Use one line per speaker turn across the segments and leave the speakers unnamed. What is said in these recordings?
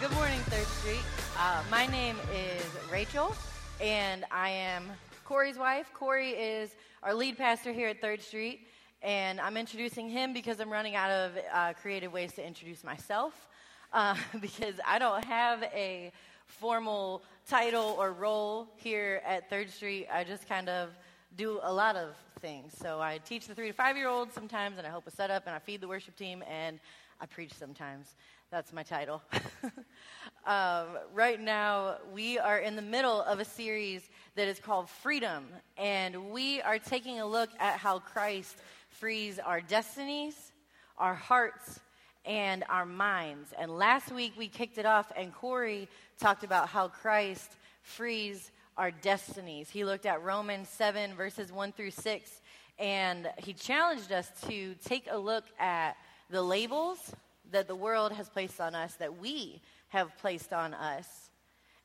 Good morning, Third Street. Uh, my name is Rachel, and I am Corey's wife. Corey is our lead pastor here at Third Street, and I'm introducing him because I'm running out of uh, creative ways to introduce myself. Uh, because I don't have a formal title or role here at Third Street. I just kind of do a lot of things. So I teach the three to five year olds sometimes, and I help a setup, and I feed the worship team, and I preach sometimes. That's my title. um, right now, we are in the middle of a series that is called Freedom, and we are taking a look at how Christ frees our destinies, our hearts, and our minds. And last week we kicked it off, and Corey talked about how Christ frees our destinies. He looked at Romans 7, verses 1 through 6, and he challenged us to take a look at the labels that the world has placed on us, that we have placed on us.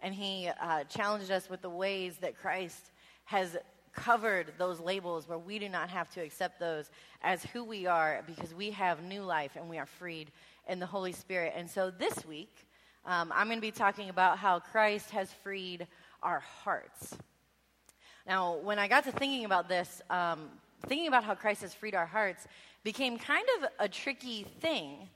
And he uh, challenged us with the ways that Christ has covered those labels where we do not have to accept those as who we are because we have new life and we are freed in the Holy Spirit. And so this week, um, I'm going to be talking about how Christ has freed our hearts. Now, when I got to thinking about this, um, thinking about how Christ has freed our hearts became kind of a tricky thing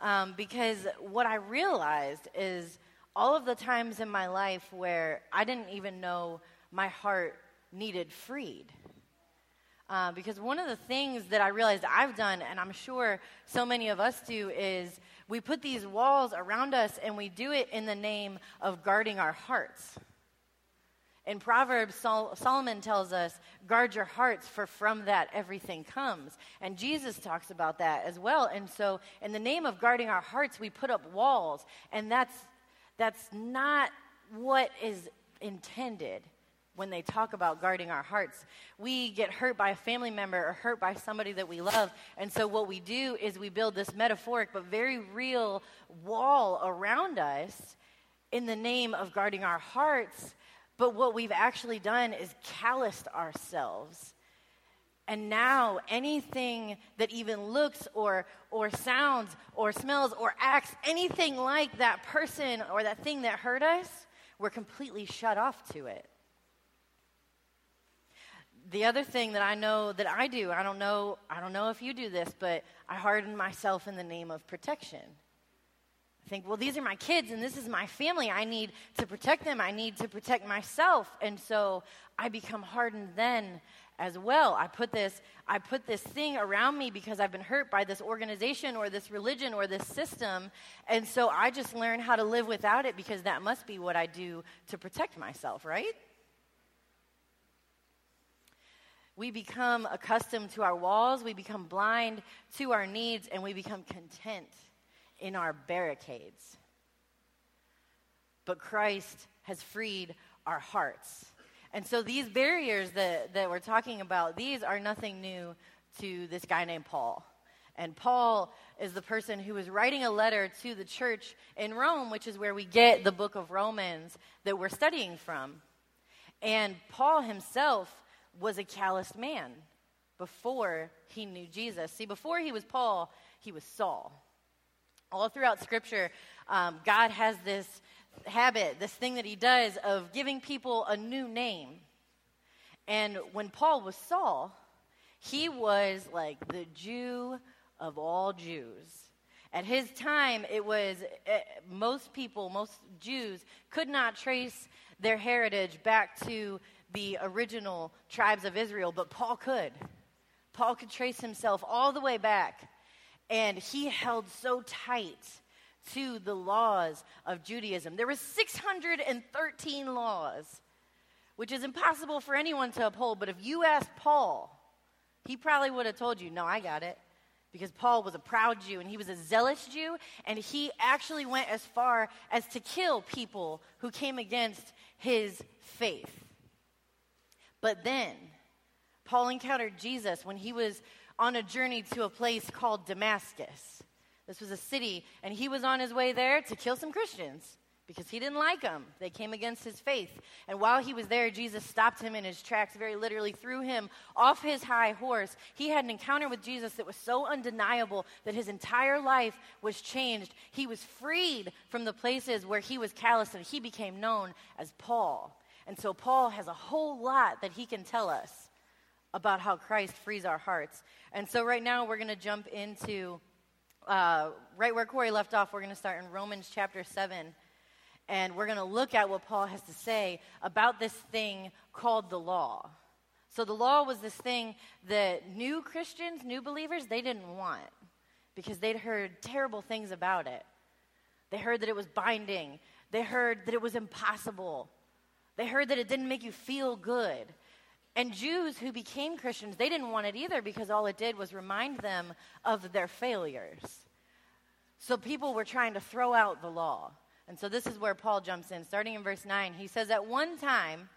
um, because what I realized is all of the times in my life where I didn't even know my heart needed freed. Uh, because one of the things that I realized I've done, and I'm sure so many of us do, is we put these walls around us and we do it in the name of guarding our hearts. In Proverbs, Sol- Solomon tells us, guard your hearts, for from that everything comes. And Jesus talks about that as well. And so, in the name of guarding our hearts, we put up walls. And that's, that's not what is intended when they talk about guarding our hearts. We get hurt by a family member or hurt by somebody that we love. And so, what we do is we build this metaphoric but very real wall around us in the name of guarding our hearts but what we've actually done is calloused ourselves. And now anything that even looks or, or sounds or smells or acts anything like that person or that thing that hurt us, we're completely shut off to it. The other thing that I know that I do, I don't know, I don't know if you do this, but I harden myself in the name of protection think, well, these are my kids and this is my family. I need to protect them. I need to protect myself. And so I become hardened then as well. I put this I put this thing around me because I've been hurt by this organization or this religion or this system. And so I just learn how to live without it because that must be what I do to protect myself, right? We become accustomed to our walls, we become blind to our needs, and we become content in our barricades. But Christ has freed our hearts. And so these barriers that, that we're talking about, these are nothing new to this guy named Paul. And Paul is the person who is writing a letter to the church in Rome, which is where we get the book of Romans that we're studying from. And Paul himself was a calloused man before he knew Jesus. See, before he was Paul, he was Saul. All throughout Scripture, um, God has this habit, this thing that He does of giving people a new name. And when Paul was Saul, he was like the Jew of all Jews. At his time, it was uh, most people, most Jews, could not trace their heritage back to the original tribes of Israel, but Paul could. Paul could trace himself all the way back and he held so tight to the laws of Judaism. There were 613 laws, which is impossible for anyone to uphold. But if you asked Paul, he probably would have told you, No, I got it. Because Paul was a proud Jew and he was a zealous Jew, and he actually went as far as to kill people who came against his faith. But then, Paul encountered Jesus when he was on a journey to a place called Damascus. This was a city, and he was on his way there to kill some Christians. because he didn't like them. They came against his faith. And while he was there, Jesus stopped him in his tracks, very literally threw him off his high horse. He had an encounter with Jesus that was so undeniable that his entire life was changed. He was freed from the places where he was callous and he became known as Paul. And so Paul has a whole lot that he can tell us about how Christ frees our hearts. And so right now we're going to jump into uh, right where Corey left off. We're going to start in Romans chapter 7 and we're going to look at what Paul has to say about this thing called the law. So, the law was this thing that new Christians, new believers, they didn't want because they'd heard terrible things about it. They heard that it was binding, they heard that it was impossible, they heard that it didn't make you feel good. And Jews who became Christians, they didn't want it either because all it did was remind them of their failures. So people were trying to throw out the law. And so this is where Paul jumps in. Starting in verse 9, he says, At one time,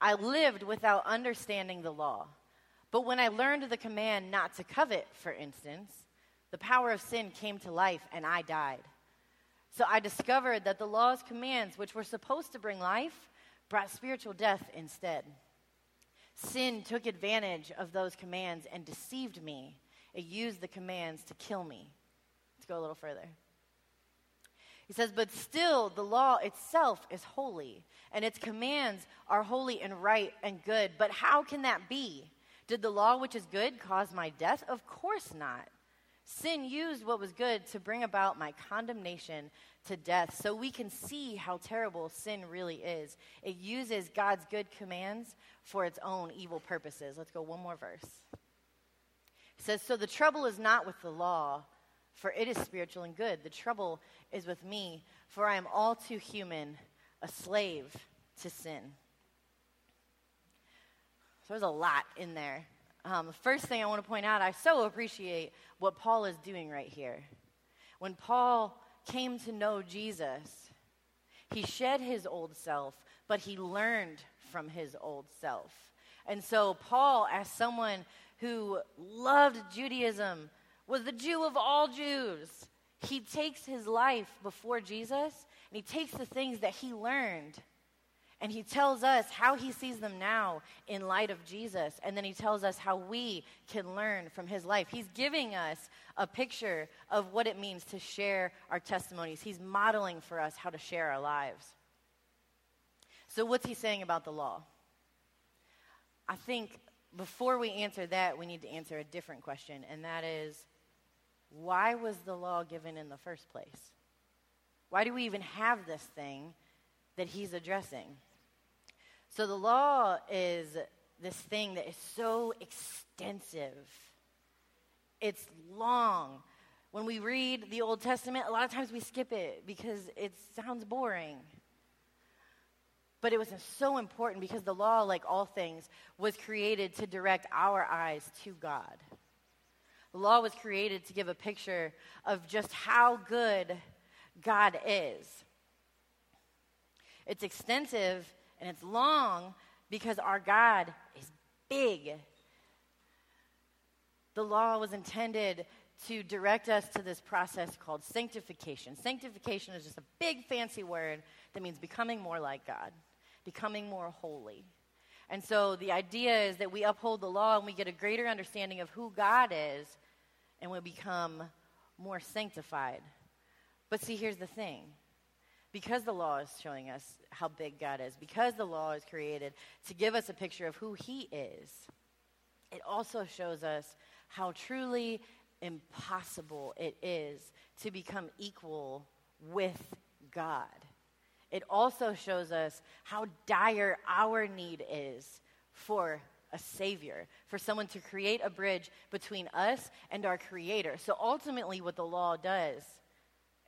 I lived without understanding the law. But when I learned the command not to covet, for instance, the power of sin came to life and I died. So I discovered that the law's commands, which were supposed to bring life, brought spiritual death instead. Sin took advantage of those commands and deceived me. It used the commands to kill me. Let's go a little further. He says, But still, the law itself is holy, and its commands are holy and right and good. But how can that be? Did the law, which is good, cause my death? Of course not. Sin used what was good to bring about my condemnation to death. So we can see how terrible sin really is. It uses God's good commands for its own evil purposes. Let's go one more verse. It says, So the trouble is not with the law for it is spiritual and good. The trouble is with me, for I am all too human, a slave to sin. So there's a lot in there. Um, first thing I want to point out, I so appreciate what Paul is doing right here. When Paul came to know Jesus, he shed his old self, but he learned from his old self. And so, Paul, as someone who loved Judaism, was the Jew of all Jews. He takes his life before Jesus and he takes the things that he learned and he tells us how he sees them now in light of Jesus. And then he tells us how we can learn from his life. He's giving us a picture of what it means to share our testimonies. He's modeling for us how to share our lives. So, what's he saying about the law? I think before we answer that, we need to answer a different question, and that is why was the law given in the first place? Why do we even have this thing that he's addressing? So the law is this thing that is so extensive. It's long. When we read the Old Testament, a lot of times we skip it because it sounds boring. But it was so important because the law, like all things, was created to direct our eyes to God. The law was created to give a picture of just how good God is. It's extensive and it's long because our God is big. The law was intended to direct us to this process called sanctification. Sanctification is just a big fancy word that means becoming more like God, becoming more holy. And so the idea is that we uphold the law and we get a greater understanding of who God is and we become more sanctified. But see, here's the thing because the law is showing us how big God is, because the law is created to give us a picture of who He is, it also shows us how truly impossible it is to become equal with God. It also shows us how dire our need is for a savior, for someone to create a bridge between us and our creator. So ultimately, what the law does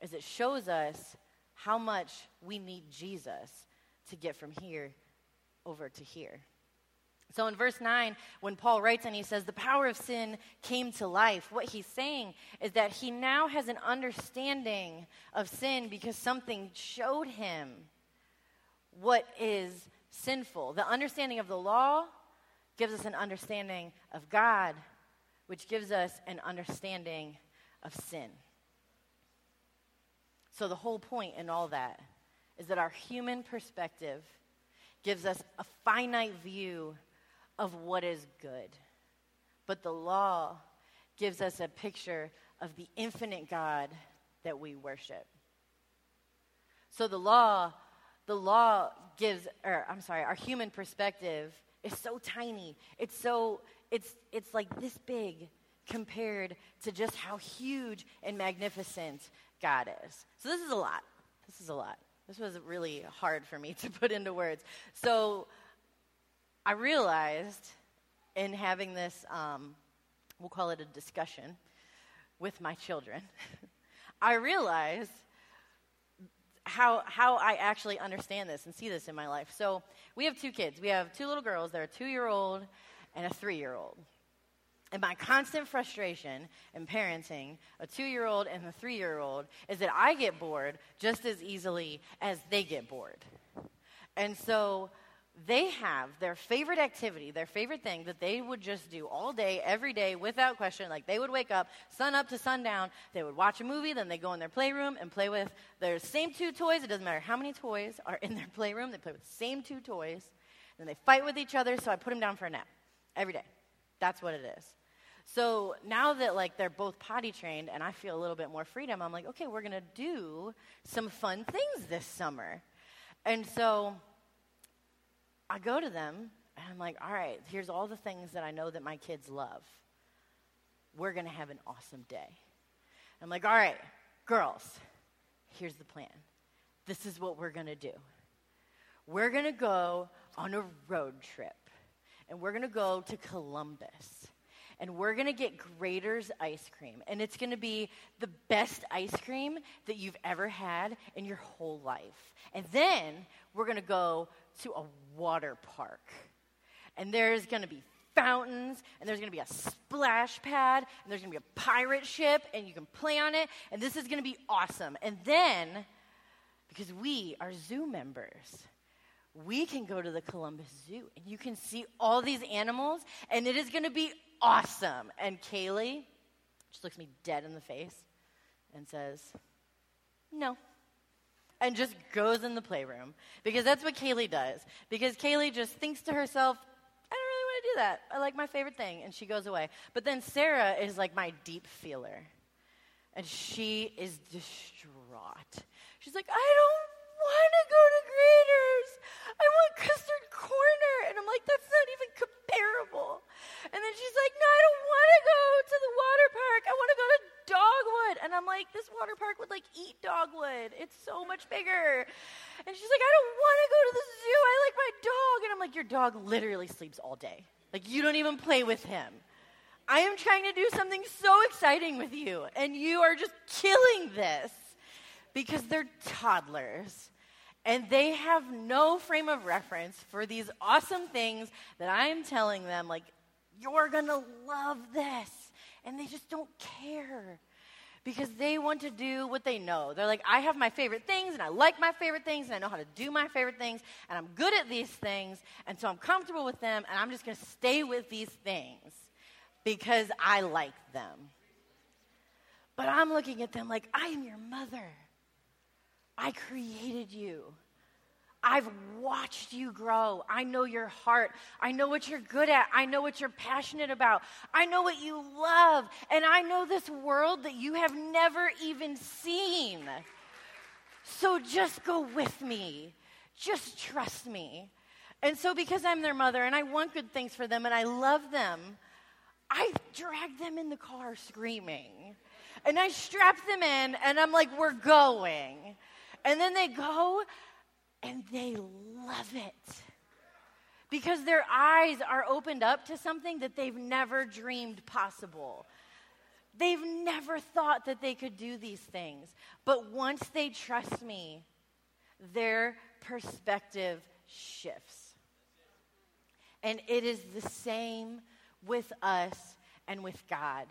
is it shows us how much we need Jesus to get from here over to here. So in verse 9, when Paul writes and he says, The power of sin came to life, what he's saying is that he now has an understanding of sin because something showed him what is sinful. The understanding of the law gives us an understanding of God, which gives us an understanding of sin. So, the whole point in all that is that our human perspective gives us a finite view of what is good. But the law gives us a picture of the infinite God that we worship. So the law, the law gives, or I'm sorry, our human perspective is so tiny. It's so, it's, it's like this big compared to just how huge and magnificent God is. So this is a lot. This is a lot. This was really hard for me to put into words. So I realized in having this, um, we'll call it a discussion with my children, I realized how, how I actually understand this and see this in my life. So we have two kids. We have two little girls. They're a two year old and a three year old. And my constant frustration in parenting a two year old and a three year old is that I get bored just as easily as they get bored. And so they have their favorite activity, their favorite thing that they would just do all day, every day, without question. Like they would wake up, sun up to sundown, they would watch a movie, then they go in their playroom and play with their same two toys. It doesn't matter how many toys are in their playroom, they play with the same two toys. Then they fight with each other, so I put them down for a nap every day. That's what it is. So now that like they're both potty trained and I feel a little bit more freedom, I'm like, okay, we're gonna do some fun things this summer. And so I go to them and I'm like, all right, here's all the things that I know that my kids love. We're gonna have an awesome day. I'm like, all right, girls, here's the plan. This is what we're gonna do. We're gonna go on a road trip and we're gonna go to Columbus and we're going to get Graeter's ice cream. And it's going to be the best ice cream that you've ever had in your whole life. And then we're going to go to a water park. And there's going to be fountains, and there's going to be a splash pad, and there's going to be a pirate ship, and you can play on it. And this is going to be awesome. And then, because we are zoo members, we can go to the Columbus Zoo and you can see all these animals, and it is going to be awesome. And Kaylee just looks me dead in the face and says, No. And just goes in the playroom because that's what Kaylee does. Because Kaylee just thinks to herself, I don't really want to do that. I like my favorite thing. And she goes away. But then Sarah is like my deep feeler. And she is distraught. She's like, I don't want to go to Graeter's. I want custard corner. And I'm like, that's not even comparable. And then she's like, no, I don't want to go to the water park. I want to go to Dogwood. And I'm like, this water park would like eat Dogwood. It's so much bigger. And she's like, I don't want to go to the zoo. I like my dog. And I'm like, your dog literally sleeps all day. Like, you don't even play with him. I am trying to do something so exciting with you, and you are just killing this because they're toddlers and they have no frame of reference for these awesome things that I am telling them, like, you're gonna love this. And they just don't care because they want to do what they know. They're like, I have my favorite things, and I like my favorite things, and I know how to do my favorite things, and I'm good at these things, and so I'm comfortable with them, and I'm just gonna stay with these things because I like them. But I'm looking at them like, I am your mother. I created you. I've watched you grow. I know your heart. I know what you're good at. I know what you're passionate about. I know what you love. And I know this world that you have never even seen. So just go with me. Just trust me. And so, because I'm their mother and I want good things for them and I love them, I drag them in the car screaming. And I strap them in and I'm like, we're going. And then they go and they love it because their eyes are opened up to something that they've never dreamed possible. They've never thought that they could do these things. But once they trust me, their perspective shifts. And it is the same with us and with God.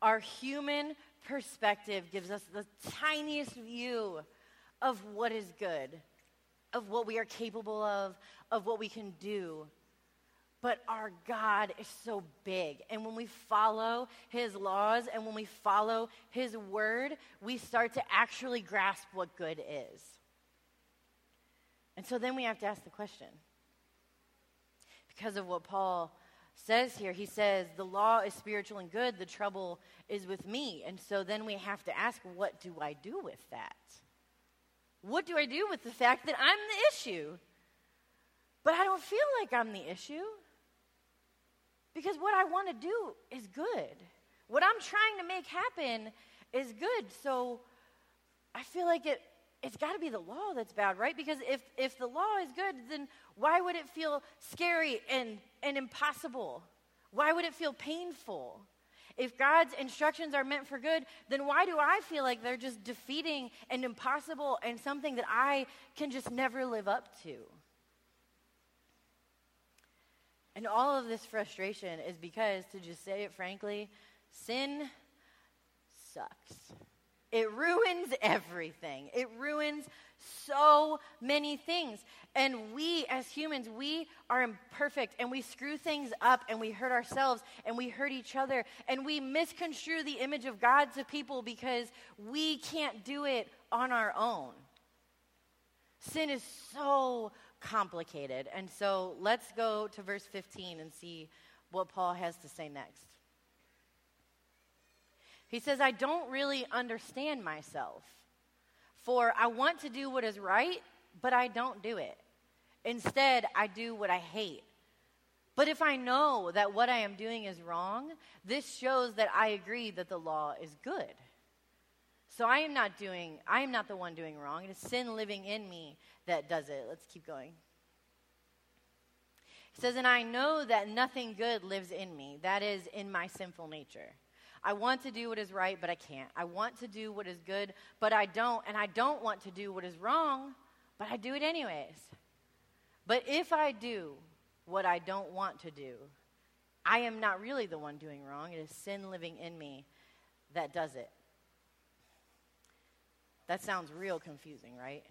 Our human perspective gives us the tiniest view of what is good of what we are capable of, of what we can do. But our God is so big. And when we follow his laws and when we follow his word, we start to actually grasp what good is. And so then we have to ask the question. Because of what Paul says here, he says, The law is spiritual and good, the trouble is with me. And so then we have to ask, What do I do with that? What do I do with the fact that I'm the issue? But I don't feel like I'm the issue. Because what I want to do is good. What I'm trying to make happen is good. So I feel like it it's got to be the law that's bad, right? Because if, if the law is good, then why would it feel scary and, and impossible? Why would it feel painful? If God's instructions are meant for good, then why do I feel like they're just defeating and impossible and something that I can just never live up to? And all of this frustration is because, to just say it frankly, sin sucks. It ruins everything. It ruins so many things. And we, as humans, we are imperfect and we screw things up and we hurt ourselves and we hurt each other and we misconstrue the image of God to people because we can't do it on our own. Sin is so complicated. And so let's go to verse 15 and see what Paul has to say next. He says, I don't really understand myself, for I want to do what is right, but I don't do it. Instead, I do what I hate. But if I know that what I am doing is wrong, this shows that I agree that the law is good. So I am not doing, I am not the one doing wrong. It is sin living in me that does it. Let's keep going. He says, And I know that nothing good lives in me, that is, in my sinful nature. I want to do what is right, but I can't. I want to do what is good, but I don't. And I don't want to do what is wrong, but I do it anyways. But if I do what I don't want to do, I am not really the one doing wrong. It is sin living in me that does it. That sounds real confusing, right?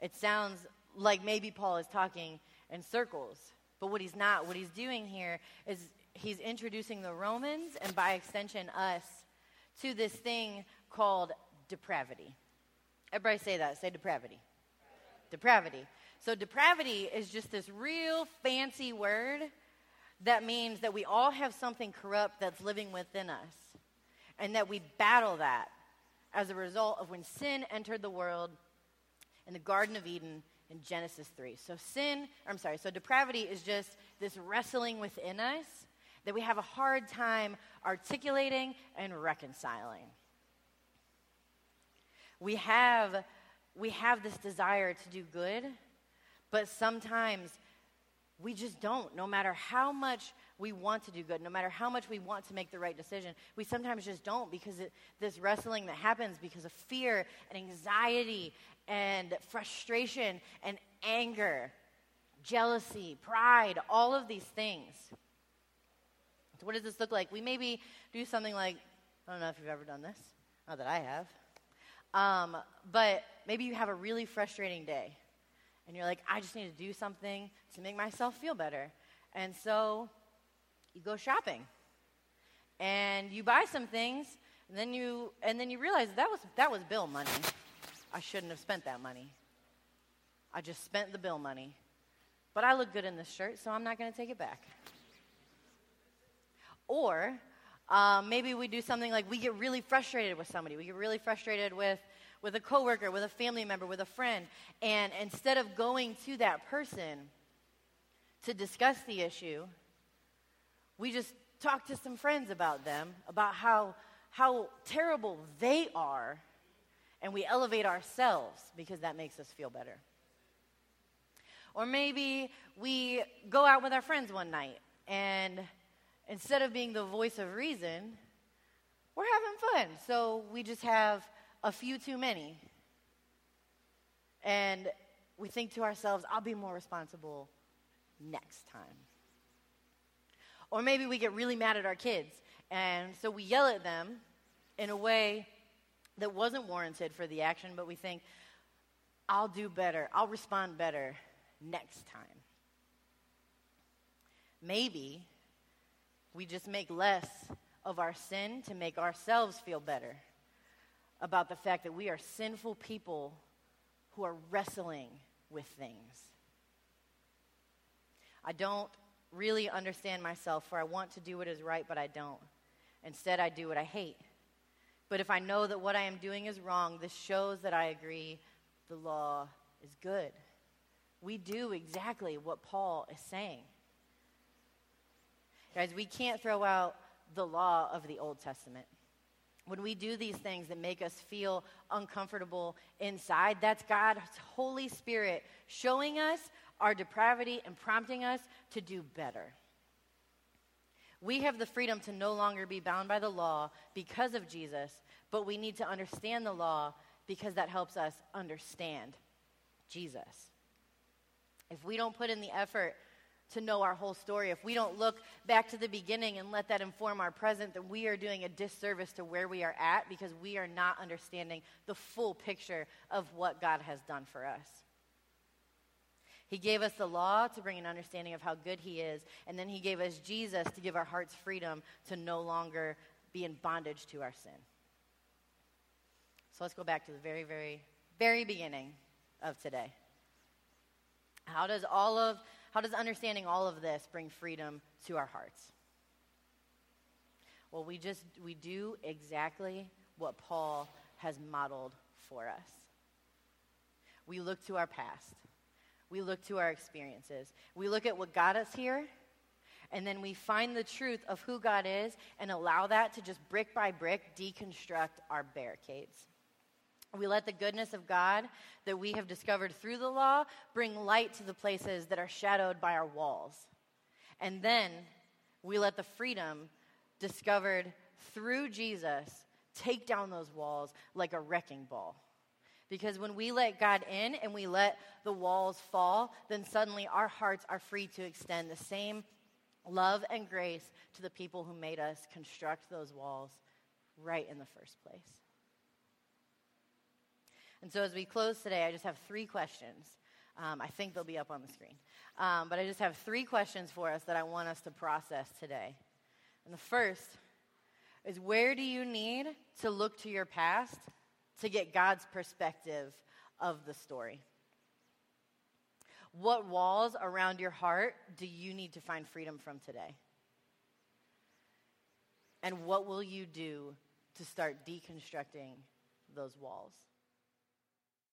It sounds like maybe Paul is talking in circles. But what he's not, what he's doing here is he's introducing the Romans and by extension us to this thing called depravity. Everybody say that. Say depravity. Depravity. So, depravity is just this real fancy word that means that we all have something corrupt that's living within us, and that we battle that as a result of when sin entered the world in the Garden of Eden in Genesis 3. So, sin, I'm sorry, so depravity is just this wrestling within us that we have a hard time articulating and reconciling. We have, we have this desire to do good, but sometimes we just don't. No matter how much we want to do good, no matter how much we want to make the right decision, we sometimes just don't because it, this wrestling that happens because of fear and anxiety and frustration and anger, jealousy, pride, all of these things. What does this look like? We maybe do something like I don't know if you've ever done this, not that I have, um, but maybe you have a really frustrating day and you're like, I just need to do something to make myself feel better. And so you go shopping and you buy some things and then you and then you realize that was that was bill money. I shouldn't have spent that money. I just spent the bill money. But I look good in this shirt, so I'm not going to take it back. Or um, maybe we do something like we get really frustrated with somebody. We get really frustrated with, with a coworker, with a family member, with a friend. And instead of going to that person to discuss the issue, we just talk to some friends about them, about how, how terrible they are, and we elevate ourselves because that makes us feel better. Or maybe we go out with our friends one night and instead of being the voice of reason, we're having fun. So we just have a few too many. And we think to ourselves, I'll be more responsible next time. Or maybe we get really mad at our kids, and so we yell at them in a way that wasn't warranted for the action, but we think, I'll do better, I'll respond better next time. Maybe we just make less of our sin to make ourselves feel better about the fact that we are sinful people who are wrestling with things. I don't really understand myself, for I want to do what is right, but I don't. Instead, I do what I hate. But if I know that what I am doing is wrong, this shows that I agree the law is good. We do exactly what Paul is saying. Guys, we can't throw out the law of the Old Testament. When we do these things that make us feel uncomfortable inside, that's God's Holy Spirit showing us our depravity and prompting us to do better. We have the freedom to no longer be bound by the law because of Jesus, but we need to understand the law because that helps us understand Jesus. If we don't put in the effort to know our whole story, if we don't look back to the beginning and let that inform our present, then we are doing a disservice to where we are at because we are not understanding the full picture of what God has done for us. He gave us the law to bring an understanding of how good He is, and then He gave us Jesus to give our hearts freedom to no longer be in bondage to our sin. So let's go back to the very, very, very beginning of today. How does all of how does understanding all of this bring freedom to our hearts? Well, we just we do exactly what Paul has modeled for us. We look to our past. We look to our experiences. We look at what got us here, and then we find the truth of who God is and allow that to just brick by brick deconstruct our barricades. We let the goodness of God that we have discovered through the law bring light to the places that are shadowed by our walls. And then we let the freedom discovered through Jesus take down those walls like a wrecking ball. Because when we let God in and we let the walls fall, then suddenly our hearts are free to extend the same love and grace to the people who made us construct those walls right in the first place. And so as we close today, I just have three questions. Um, I think they'll be up on the screen. Um, but I just have three questions for us that I want us to process today. And the first is where do you need to look to your past to get God's perspective of the story? What walls around your heart do you need to find freedom from today? And what will you do to start deconstructing those walls?